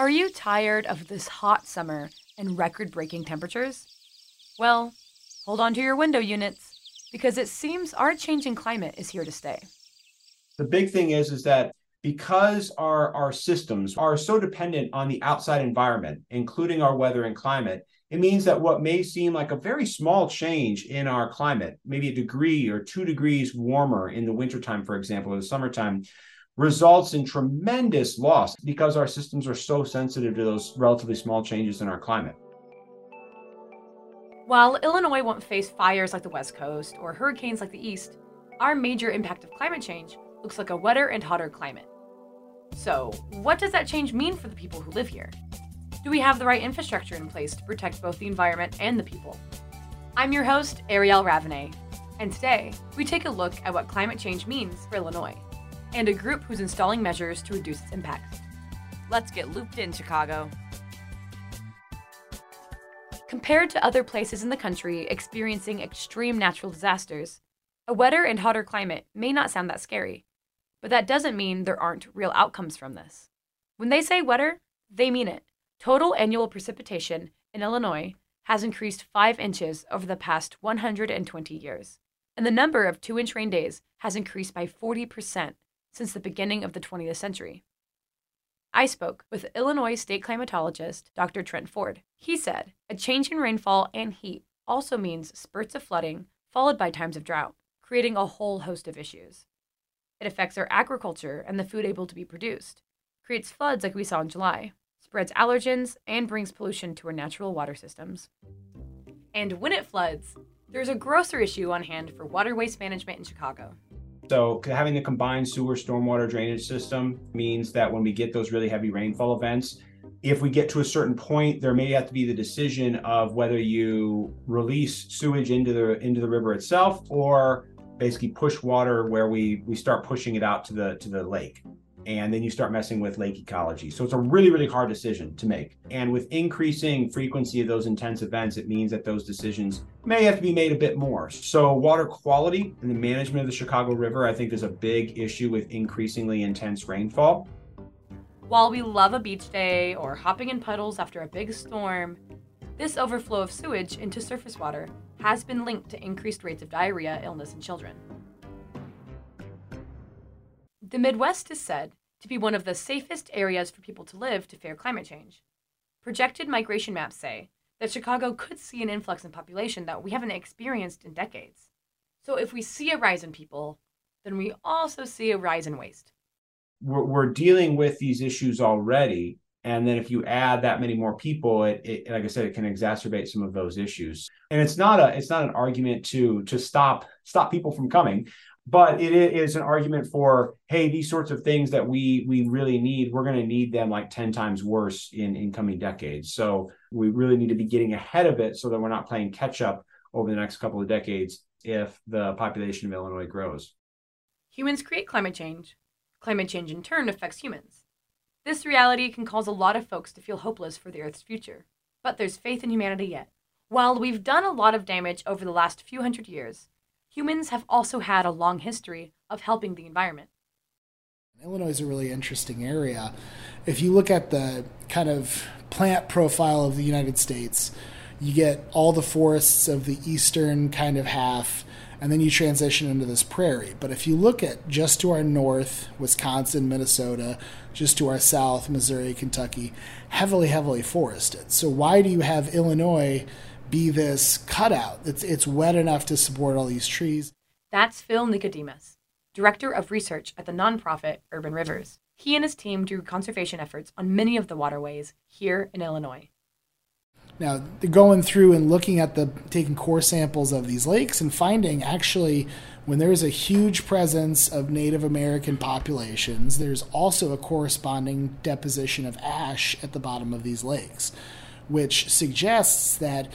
Are you tired of this hot summer and record breaking temperatures? Well, hold on to your window units because it seems our changing climate is here to stay. The big thing is is that because our our systems are so dependent on the outside environment, including our weather and climate, it means that what may seem like a very small change in our climate, maybe a degree or two degrees warmer in the wintertime, for example, or the summertime, results in tremendous loss because our systems are so sensitive to those relatively small changes in our climate. While Illinois won't face fires like the West Coast or hurricanes like the East, our major impact of climate change looks like a wetter and hotter climate. So, what does that change mean for the people who live here? Do we have the right infrastructure in place to protect both the environment and the people? I'm your host, Ariel Ravenay, and today we take a look at what climate change means for Illinois and a group who's installing measures to reduce its impact. Let's get looped in, Chicago. Compared to other places in the country experiencing extreme natural disasters, a wetter and hotter climate may not sound that scary, but that doesn't mean there aren't real outcomes from this. When they say wetter, they mean it. Total annual precipitation in Illinois has increased 5 inches over the past 120 years, and the number of 2 inch rain days has increased by 40% since the beginning of the 20th century. I spoke with Illinois state climatologist Dr. Trent Ford. He said a change in rainfall and heat also means spurts of flooding followed by times of drought, creating a whole host of issues. It affects our agriculture and the food able to be produced, creates floods like we saw in July, spreads allergens, and brings pollution to our natural water systems. And when it floods, there's a grosser issue on hand for water waste management in Chicago. So having the combined sewer stormwater drainage system means that when we get those really heavy rainfall events, if we get to a certain point, there may have to be the decision of whether you release sewage into the into the river itself or basically push water where we we start pushing it out to the to the lake and then you start messing with lake ecology. So it's a really, really hard decision to make. And with increasing frequency of those intense events, it means that those decisions may have to be made a bit more. So water quality and the management of the Chicago River, I think, is a big issue with increasingly intense rainfall. While we love a beach day or hopping in puddles after a big storm, this overflow of sewage into surface water has been linked to increased rates of diarrhea illness in children. The Midwest is said to be one of the safest areas for people to live to fare climate change. Projected migration maps say that Chicago could see an influx in population that we haven't experienced in decades. So if we see a rise in people, then we also see a rise in waste. We're, we're dealing with these issues already. And then if you add that many more people, it, it, like I said, it can exacerbate some of those issues. And it's not a it's not an argument to to stop stop people from coming but it is an argument for hey these sorts of things that we we really need we're going to need them like 10 times worse in in coming decades. So we really need to be getting ahead of it so that we're not playing catch up over the next couple of decades if the population of illinois grows. Humans create climate change. Climate change in turn affects humans. This reality can cause a lot of folks to feel hopeless for the earth's future. But there's faith in humanity yet. While we've done a lot of damage over the last few hundred years humans have also had a long history of helping the environment. Illinois is a really interesting area. If you look at the kind of plant profile of the United States, you get all the forests of the eastern kind of half, and then you transition into this prairie. But if you look at just to our north, Wisconsin, Minnesota, just to our south, Missouri, Kentucky, heavily, heavily forested. So why do you have Illinois be this cutout? It's, it's wet enough to support all these trees. That's Phil Nicodemus, Director of Research at the nonprofit Urban Rivers. He and his team do conservation efforts on many of the waterways here in Illinois. Now, going through and looking at the taking core samples of these lakes and finding actually when there's a huge presence of Native American populations, there's also a corresponding deposition of ash at the bottom of these lakes, which suggests that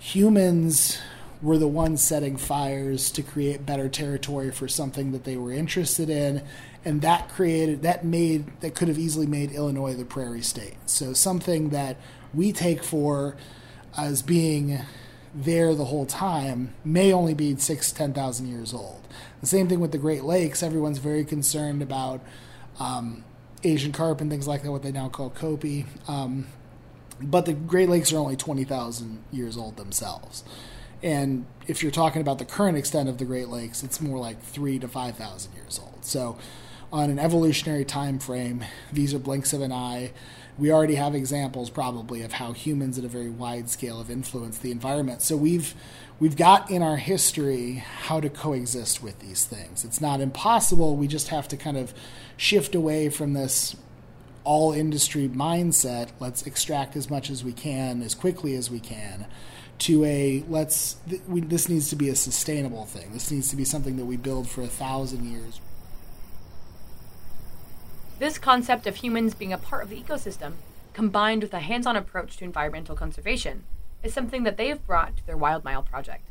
humans were the ones setting fires to create better territory for something that they were interested in and that created that made that could have easily made Illinois the prairie state so something that we take for as being there the whole time may only be six, ten thousand years old. The same thing with the Great Lakes. Everyone's very concerned about um, Asian carp and things like that, what they now call copi. Um, but the Great Lakes are only 20,000 years old themselves. And if you're talking about the current extent of the Great Lakes, it's more like three to 5,000 years old. So, on an evolutionary time frame, these are blinks of an eye we already have examples probably of how humans at a very wide scale have influenced the environment. So we've we've got in our history how to coexist with these things. It's not impossible. We just have to kind of shift away from this all industry mindset. Let's extract as much as we can as quickly as we can to a let's th- we, this needs to be a sustainable thing. This needs to be something that we build for a thousand years. This concept of humans being a part of the ecosystem, combined with a hands on approach to environmental conservation, is something that they have brought to their Wild Mile project.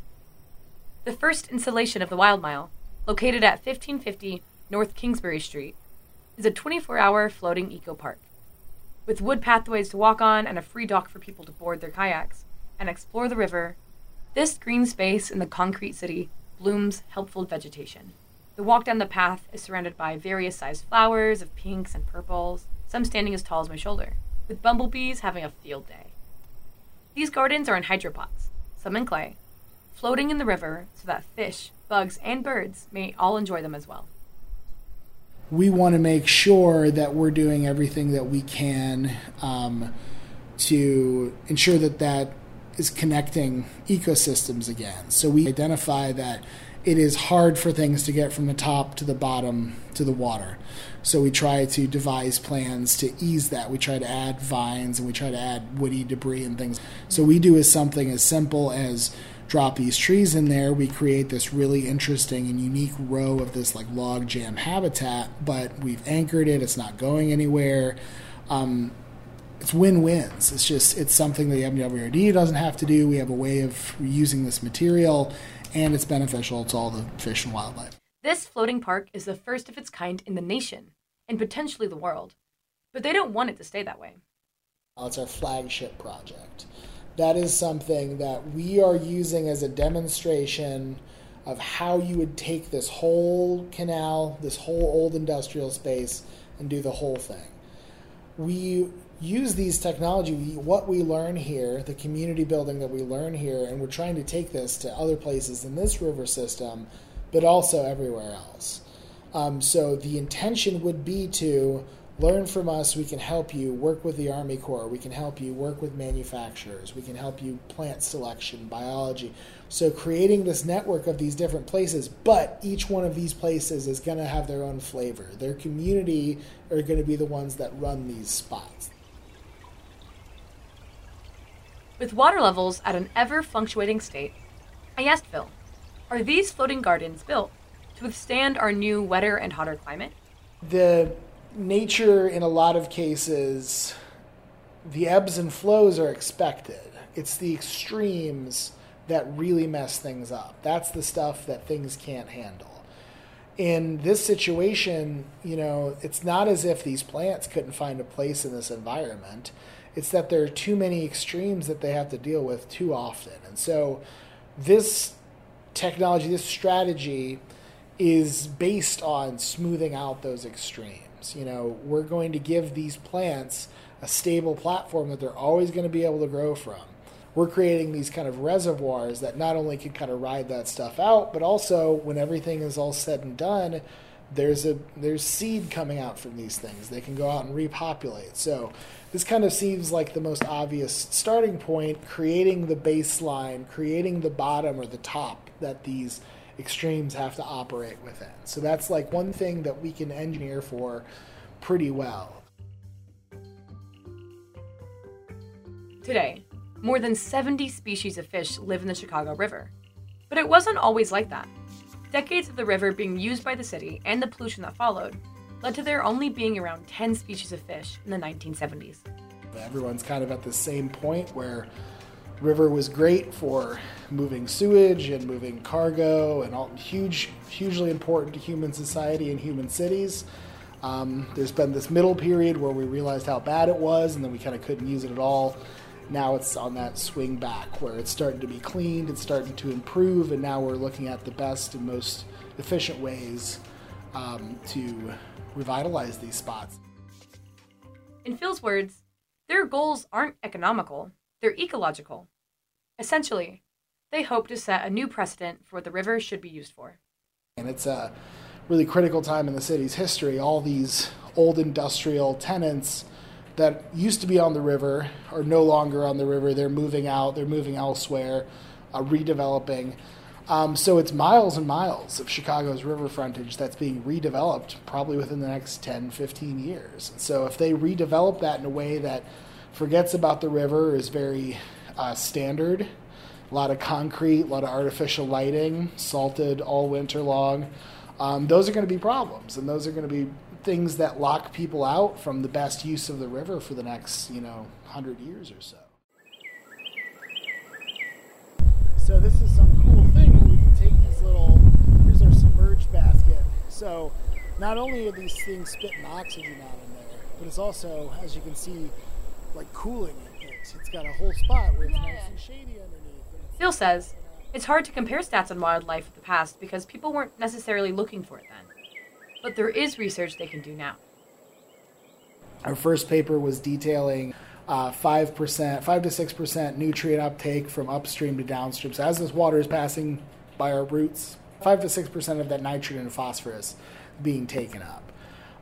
The first installation of the Wild Mile, located at 1550 North Kingsbury Street, is a 24 hour floating eco park. With wood pathways to walk on and a free dock for people to board their kayaks and explore the river, this green space in the concrete city blooms helpful vegetation. The walk down the path is surrounded by various sized flowers of pinks and purples, some standing as tall as my shoulder, with bumblebees having a field day. These gardens are in hydropots, some in clay, floating in the river so that fish, bugs, and birds may all enjoy them as well. We want to make sure that we're doing everything that we can um, to ensure that that is connecting ecosystems again. So we identify that it is hard for things to get from the top to the bottom to the water. So we try to devise plans to ease that. We try to add vines and we try to add woody debris and things. So we do is something as simple as drop these trees in there. We create this really interesting and unique row of this like log jam habitat, but we've anchored it. It's not going anywhere. Um, it's win-wins. It's just it's something that the MWRD doesn't have to do. We have a way of using this material and it's beneficial to all the fish and wildlife. This floating park is the first of its kind in the nation and potentially the world, but they don't want it to stay that way. Well, It's our flagship project. That is something that we are using as a demonstration of how you would take this whole canal, this whole old industrial space, and do the whole thing. We use these technology, what we learn here, the community building that we learn here, and we're trying to take this to other places in this river system, but also everywhere else. Um, so the intention would be to learn from us. We can help you work with the Army Corps. We can help you work with manufacturers. We can help you plant selection, biology. So creating this network of these different places, but each one of these places is going to have their own flavor. Their community are going to be the ones that run these spots. With water levels at an ever fluctuating state, I asked Phil, are these floating gardens built to withstand our new wetter and hotter climate? The nature, in a lot of cases, the ebbs and flows are expected. It's the extremes that really mess things up. That's the stuff that things can't handle. In this situation, you know, it's not as if these plants couldn't find a place in this environment it's that there are too many extremes that they have to deal with too often. And so this technology, this strategy is based on smoothing out those extremes. You know, we're going to give these plants a stable platform that they're always going to be able to grow from. we're creating these kind of reservoirs that not only can kind of ride that stuff out, but also when everything is all said and done, there's a there's seed coming out from these things. They can go out and repopulate. So this kind of seems like the most obvious starting point, creating the baseline, creating the bottom or the top that these extremes have to operate within. So that's like one thing that we can engineer for pretty well. Today, more than 70 species of fish live in the Chicago River. But it wasn't always like that. Decades of the river being used by the city and the pollution that followed led to there only being around 10 species of fish in the 1970s. Everyone's kind of at the same point where river was great for moving sewage and moving cargo and all huge hugely important to human society and human cities. Um, there's been this middle period where we realized how bad it was and then we kind of couldn't use it at all. Now it's on that swing back where it's starting to be cleaned it's starting to improve and now we're looking at the best and most efficient ways um, to revitalize these spots. In phil's words their goals aren't economical they're ecological. Essentially, they hope to set a new precedent for what the river should be used for. And it's a really critical time in the city's history. All these old industrial tenants that used to be on the river are no longer on the river. They're moving out, they're moving elsewhere, uh, redeveloping. Um, so it's miles and miles of Chicago's river frontage that's being redeveloped probably within the next 10, 15 years. So if they redevelop that in a way that forgets about the river is very uh, standard. A lot of concrete, a lot of artificial lighting, salted all winter long. Um, those are going to be problems, and those are going to be things that lock people out from the best use of the river for the next, you know, hundred years or so. So this is some cool thing we can take these little. Here's our submerged basket. So not only are these things spitting oxygen out in there, but it's also, as you can see, like cooling it. It's got a whole spot where it's nice and shady underneath. Phil says it's hard to compare stats on wildlife of the past because people weren't necessarily looking for it then. But there is research they can do now. Our first paper was detailing uh, 5%, 5 to 6% nutrient uptake from upstream to downstream. So as this water is passing by our roots, 5 to 6% of that nitrogen and phosphorus being taken up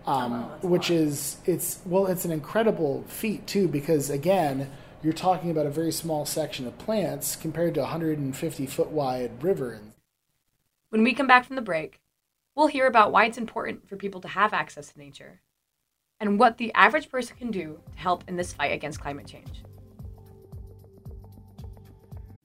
um, oh, wow, which is it's well, it's an incredible feat too because again, you're talking about a very small section of plants compared to a 150 foot wide river. When we come back from the break, we'll hear about why it's important for people to have access to nature and what the average person can do to help in this fight against climate change.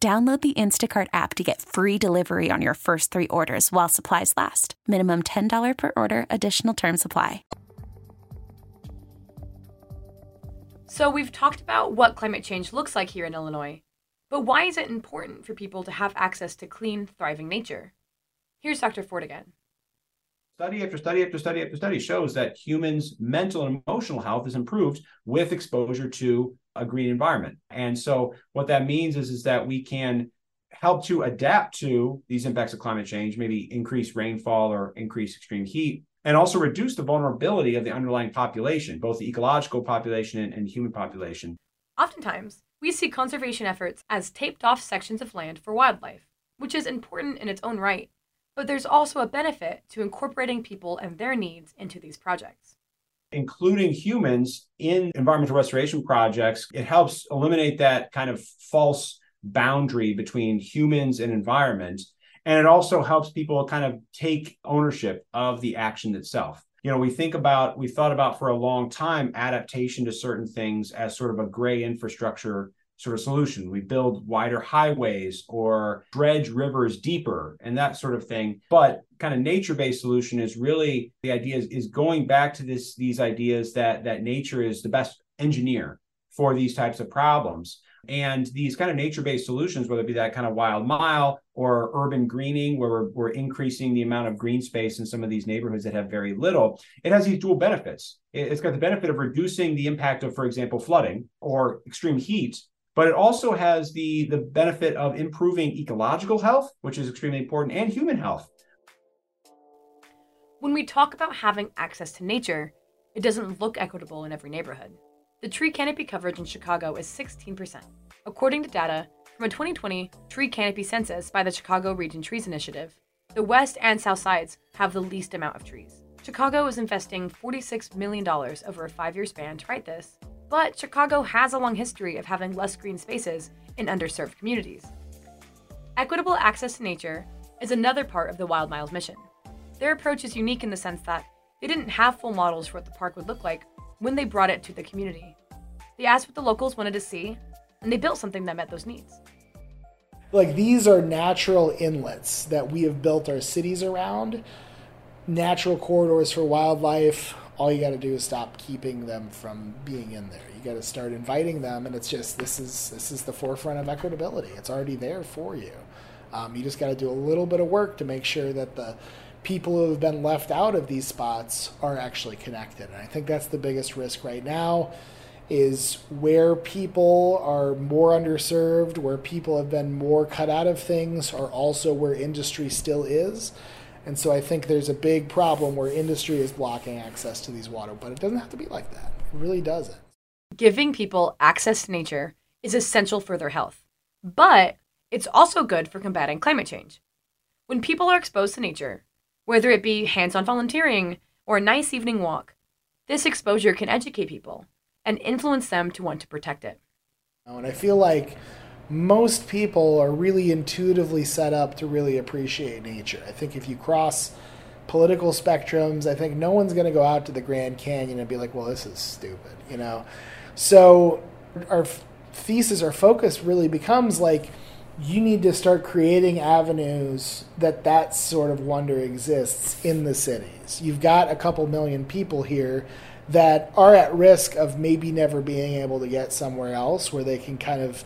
Download the Instacart app to get free delivery on your first three orders while supplies last. Minimum $10 per order, additional term supply. So, we've talked about what climate change looks like here in Illinois, but why is it important for people to have access to clean, thriving nature? Here's Dr. Ford again. Study after study after study after study shows that humans' mental and emotional health is improved with exposure to a green environment. And so what that means is, is that we can help to adapt to these impacts of climate change, maybe increase rainfall or increase extreme heat, and also reduce the vulnerability of the underlying population, both the ecological population and, and human population. Oftentimes, we see conservation efforts as taped off sections of land for wildlife, which is important in its own right. But there's also a benefit to incorporating people and their needs into these projects including humans in environmental restoration projects, it helps eliminate that kind of false boundary between humans and environment. And it also helps people kind of take ownership of the action itself. You know, we think about, we've thought about for a long time adaptation to certain things as sort of a gray infrastructure sort of solution. We build wider highways or dredge rivers deeper and that sort of thing. But kind of nature-based solution is really the idea is, is going back to this these ideas that that nature is the best engineer for these types of problems. And these kind of nature based solutions, whether it be that kind of wild mile or urban greening, where we're, we're, increasing the amount of green space in some of these neighborhoods that have very little, it has these dual benefits. It's got the benefit of reducing the impact of, for example, flooding or extreme heat. But it also has the, the benefit of improving ecological health, which is extremely important, and human health. When we talk about having access to nature, it doesn't look equitable in every neighborhood. The tree canopy coverage in Chicago is 16%, according to data from a 2020 tree canopy census by the Chicago Region Trees Initiative. The west and south sides have the least amount of trees. Chicago is investing $46 million over a five year span to write this, but Chicago has a long history of having less green spaces in underserved communities. Equitable access to nature is another part of the Wild Miles mission. Their approach is unique in the sense that they didn't have full models for what the park would look like when they brought it to the community. They asked what the locals wanted to see, and they built something that met those needs. Like these are natural inlets that we have built our cities around, natural corridors for wildlife. All you got to do is stop keeping them from being in there. You got to start inviting them, and it's just this is this is the forefront of equitability. It's already there for you. Um, you just got to do a little bit of work to make sure that the people who have been left out of these spots are actually connected. And I think that's the biggest risk right now is where people are more underserved, where people have been more cut out of things, are also where industry still is. And so I think there's a big problem where industry is blocking access to these water, but it doesn't have to be like that. It really doesn't. Giving people access to nature is essential for their health, but it's also good for combating climate change. When people are exposed to nature, whether it be hands on volunteering or a nice evening walk. This exposure can educate people and influence them to want to protect it. And I feel like most people are really intuitively set up to really appreciate nature. I think if you cross political spectrums, I think no one's going to go out to the Grand Canyon and be like, well, this is stupid, you know? So our thesis, our focus really becomes like, you need to start creating avenues that that sort of wonder exists in the cities. You've got a couple million people here that are at risk of maybe never being able to get somewhere else where they can kind of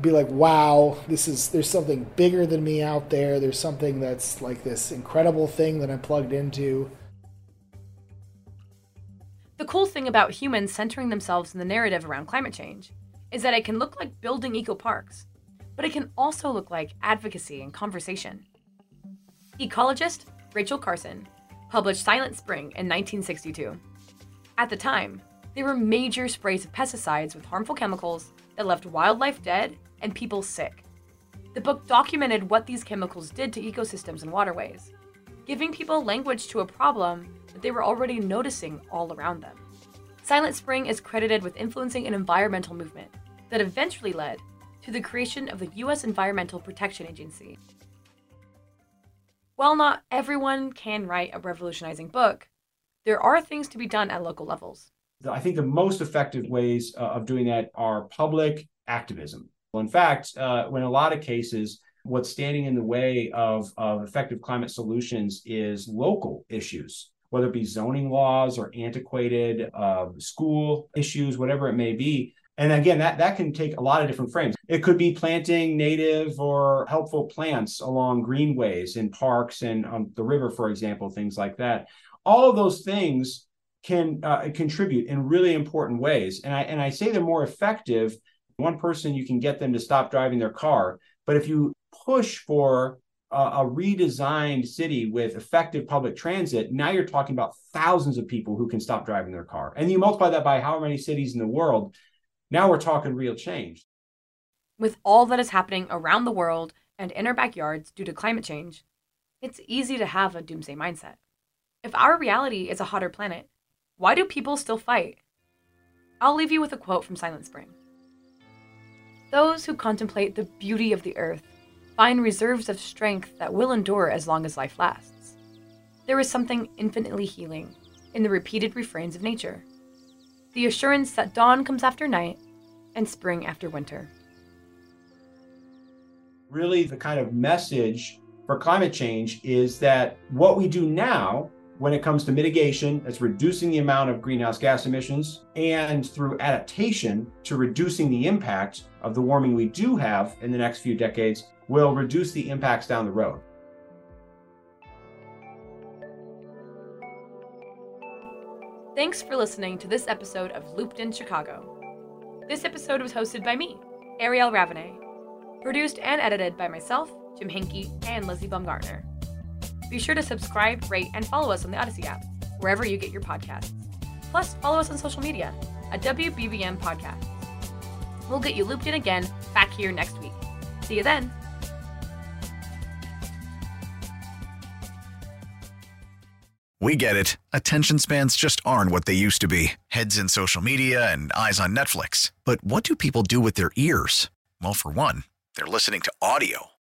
be like, wow, this is there's something bigger than me out there. There's something that's like this incredible thing that I'm plugged into. The cool thing about humans centering themselves in the narrative around climate change is that it can look like building eco parks but it can also look like advocacy and conversation. Ecologist Rachel Carson published Silent Spring in 1962. At the time, there were major sprays of pesticides with harmful chemicals that left wildlife dead and people sick. The book documented what these chemicals did to ecosystems and waterways, giving people language to a problem that they were already noticing all around them. Silent Spring is credited with influencing an environmental movement that eventually led to the creation of the U.S. Environmental Protection Agency. While not everyone can write a revolutionizing book, there are things to be done at local levels. I think the most effective ways uh, of doing that are public activism. In fact, uh, when a lot of cases, what's standing in the way of, of effective climate solutions is local issues, whether it be zoning laws or antiquated uh, school issues, whatever it may be and again, that, that can take a lot of different frames. It could be planting native or helpful plants along greenways in parks and on the river, for example, things like that. All of those things can uh, contribute in really important ways. And I, and I say they're more effective. One person, you can get them to stop driving their car. But if you push for a, a redesigned city with effective public transit, now you're talking about thousands of people who can stop driving their car. And you multiply that by how many cities in the world now we're talking real change. With all that is happening around the world and in our backyards due to climate change, it's easy to have a doomsday mindset. If our reality is a hotter planet, why do people still fight? I'll leave you with a quote from Silent Spring. Those who contemplate the beauty of the earth find reserves of strength that will endure as long as life lasts. There is something infinitely healing in the repeated refrains of nature the assurance that dawn comes after night and spring after winter. Really, the kind of message for climate change is that what we do now when it comes to mitigation, that's reducing the amount of greenhouse gas emissions, and through adaptation to reducing the impact of the warming we do have in the next few decades, will reduce the impacts down the road. Thanks for listening to this episode of Looped in Chicago. This episode was hosted by me, Ariel Ravenay, produced and edited by myself, Jim Hinkey, and Lizzie Baumgartner. Be sure to subscribe, rate, and follow us on the Audacy app, wherever you get your podcasts. Plus, follow us on social media at WBBM Podcast. We'll get you looped in again back here next week. See you then. We get it. Attention spans just aren't what they used to be heads in social media and eyes on Netflix. But what do people do with their ears? Well, for one, they're listening to audio.